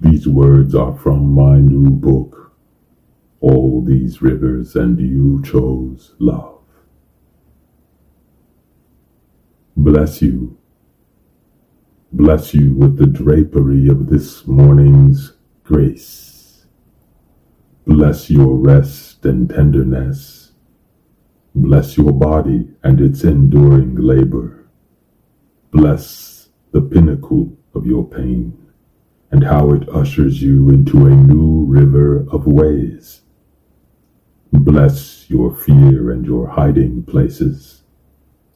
These words are from my new book. All these rivers and you chose love. Bless you. Bless you with the drapery of this morning's grace. Bless your rest and tenderness. Bless your body and its enduring labor. Bless the pinnacle of your pain and how it ushers you into a new river of ways. Bless your fear and your hiding places.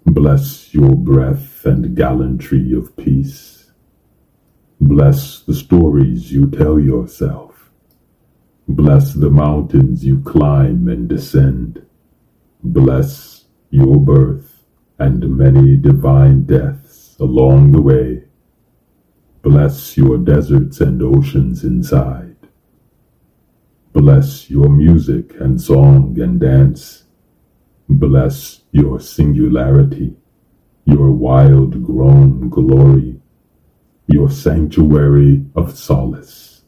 Bless your breath and gallantry of peace. Bless the stories you tell yourself. Bless the mountains you climb and descend. Bless your birth and many divine deaths along the way. Bless your deserts and oceans inside. Bless your music and song and dance. Bless your singularity, your wild grown glory, your sanctuary of solace.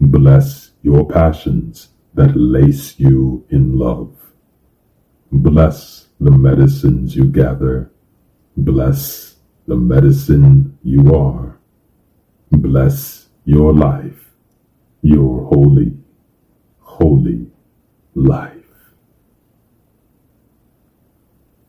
Bless your passions that lace you in love. Bless the medicines you gather. Bless the medicine you are. Bless your life, your holy, holy life.